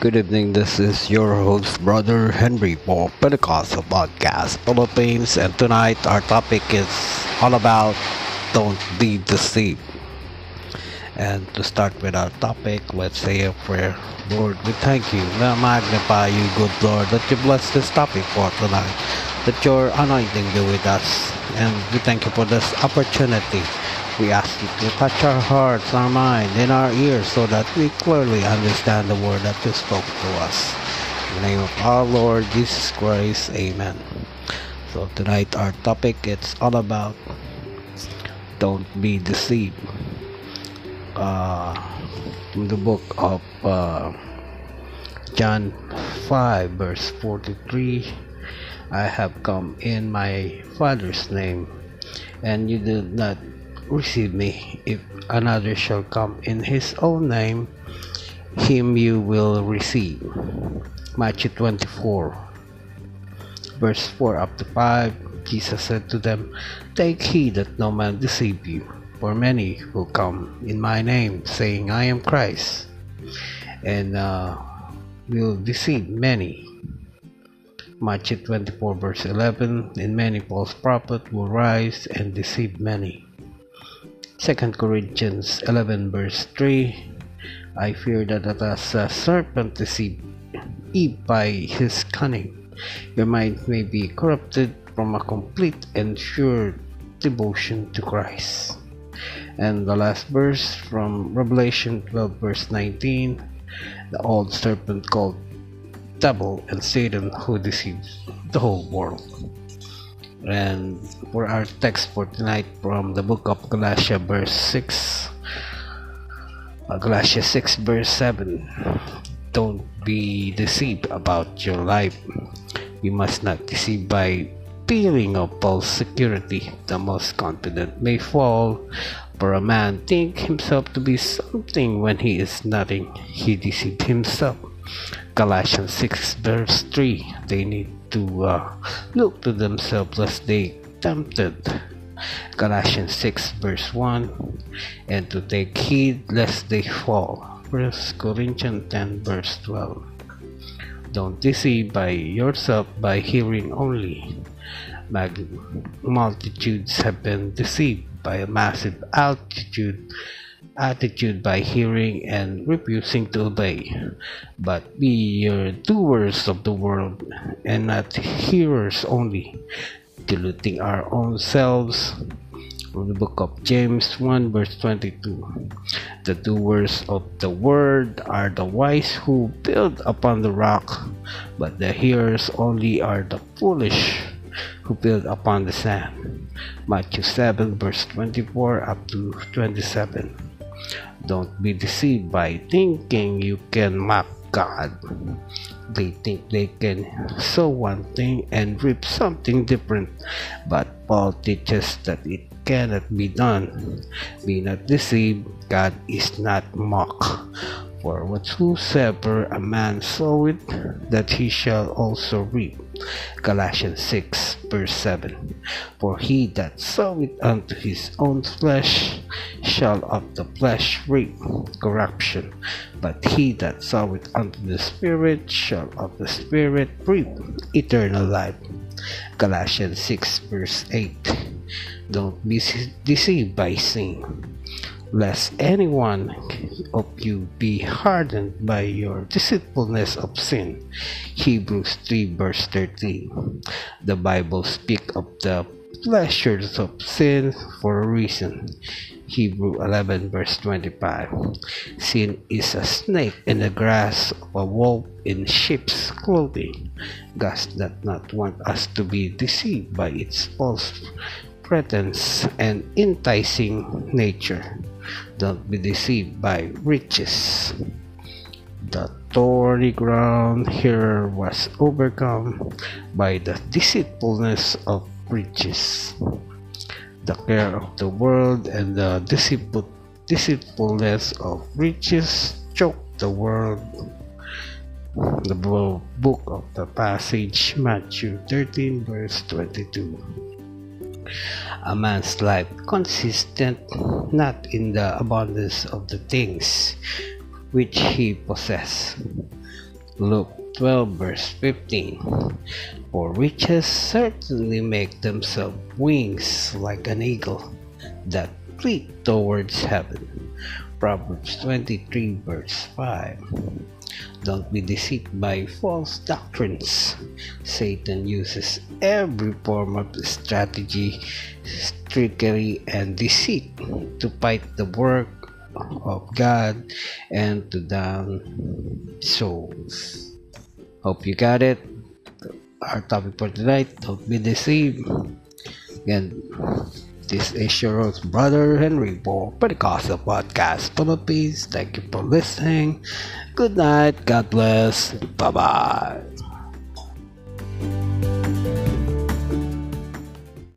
Good evening, this is your host, Brother Henry for Pentecostal Podcast Philippines, and tonight our topic is all about don't be deceived. And to start with our topic, let's say a prayer. Lord, we thank you, we magnify you, good Lord, that you bless this topic for tonight, that your anointing be with us, and we thank you for this opportunity we ask you to touch our hearts, our mind, and our ears so that we clearly understand the word that you spoke to us. In the name of our Lord Jesus Christ, Amen. So tonight our topic it's all about don't be deceived. Uh, in the book of uh, John 5 verse 43 I have come in my Father's name and you did not receive me. If another shall come in his own name, him you will receive. Matthew 24, verse 4 up to 5. Jesus said to them, Take heed that no man deceive you, for many will come in my name, saying, I am Christ, and uh, will deceive many. Matthew 24, verse 11 And many false prophets will rise and deceive many. 2 Corinthians 11 verse 3 I fear that as a serpent deceived Eve by his cunning, your mind may be corrupted from a complete and sure devotion to Christ. And the last verse from Revelation 12 verse 19 the old serpent called devil and Satan who deceives the whole world. And for our text for tonight from the book of Galatians, verse 6, uh, Galatians 6, verse 7. Don't be deceived about your life. You must not deceive by feeling of false security. The most confident may fall, for a man think himself to be something when he is nothing. He deceived himself. Galatians 6 verse 3 they need to uh, look to themselves lest they tempted. Galatians 6 verse 1 and to take heed lest they fall. 1 Corinthians 10 verse 12 don't deceive by yourself by hearing only. Mag- multitudes have been deceived by a massive altitude attitude by hearing and refusing to obey, but be your doers of the word and not hearers only, deluding our own selves. From the book of James 1 verse 22 The doers of the word are the wise who build upon the rock, but the hearers only are the foolish who build upon the sand. Matthew 7 verse 24 up to 27 don't be deceived by thinking you can mock God. They think they can sow one thing and reap something different, but Paul teaches that it cannot be done. Be not deceived, God is not mocked. For whatsoever a man soweth, that he shall also reap. Galatians 6 verse 7 For he that soweth unto his own flesh shall of the flesh reap corruption, but he that soweth unto the Spirit shall of the Spirit reap eternal life. Galatians 6 verse 8 Don't be deceived by sin lest any one of you be hardened by your deceitfulness of sin. Hebrews 3 verse 13. The Bible speaks of the pleasures of sin for a reason. Hebrew 11 verse 25. Sin is a snake in the grass of a wolf in sheep's clothing. God does not want us to be deceived by its false pretense and enticing nature. Don't be deceived by riches. The thorny ground here was overcome by the deceitfulness of riches. The care of the world and the deceitfulness of riches choke the world. The book of the passage, Matthew 13, verse 22 a man's life consistent not in the abundance of the things which he possesses, Luke 12 verse 15 For riches certainly make themselves wings like an eagle that fleet towards heaven. Proverbs 23 verse 5 Don't be deceived by false doctrines. Satan uses every form of strategy, trickery, and deceit to fight the work of God and to damn souls. Hope you got it. Our topic for tonight, don't be deceived. Again, this is your host, Brother Henry Paul, for Pentecostal Podcast Philippines. Thank you for listening. Good night. God bless. Bye bye.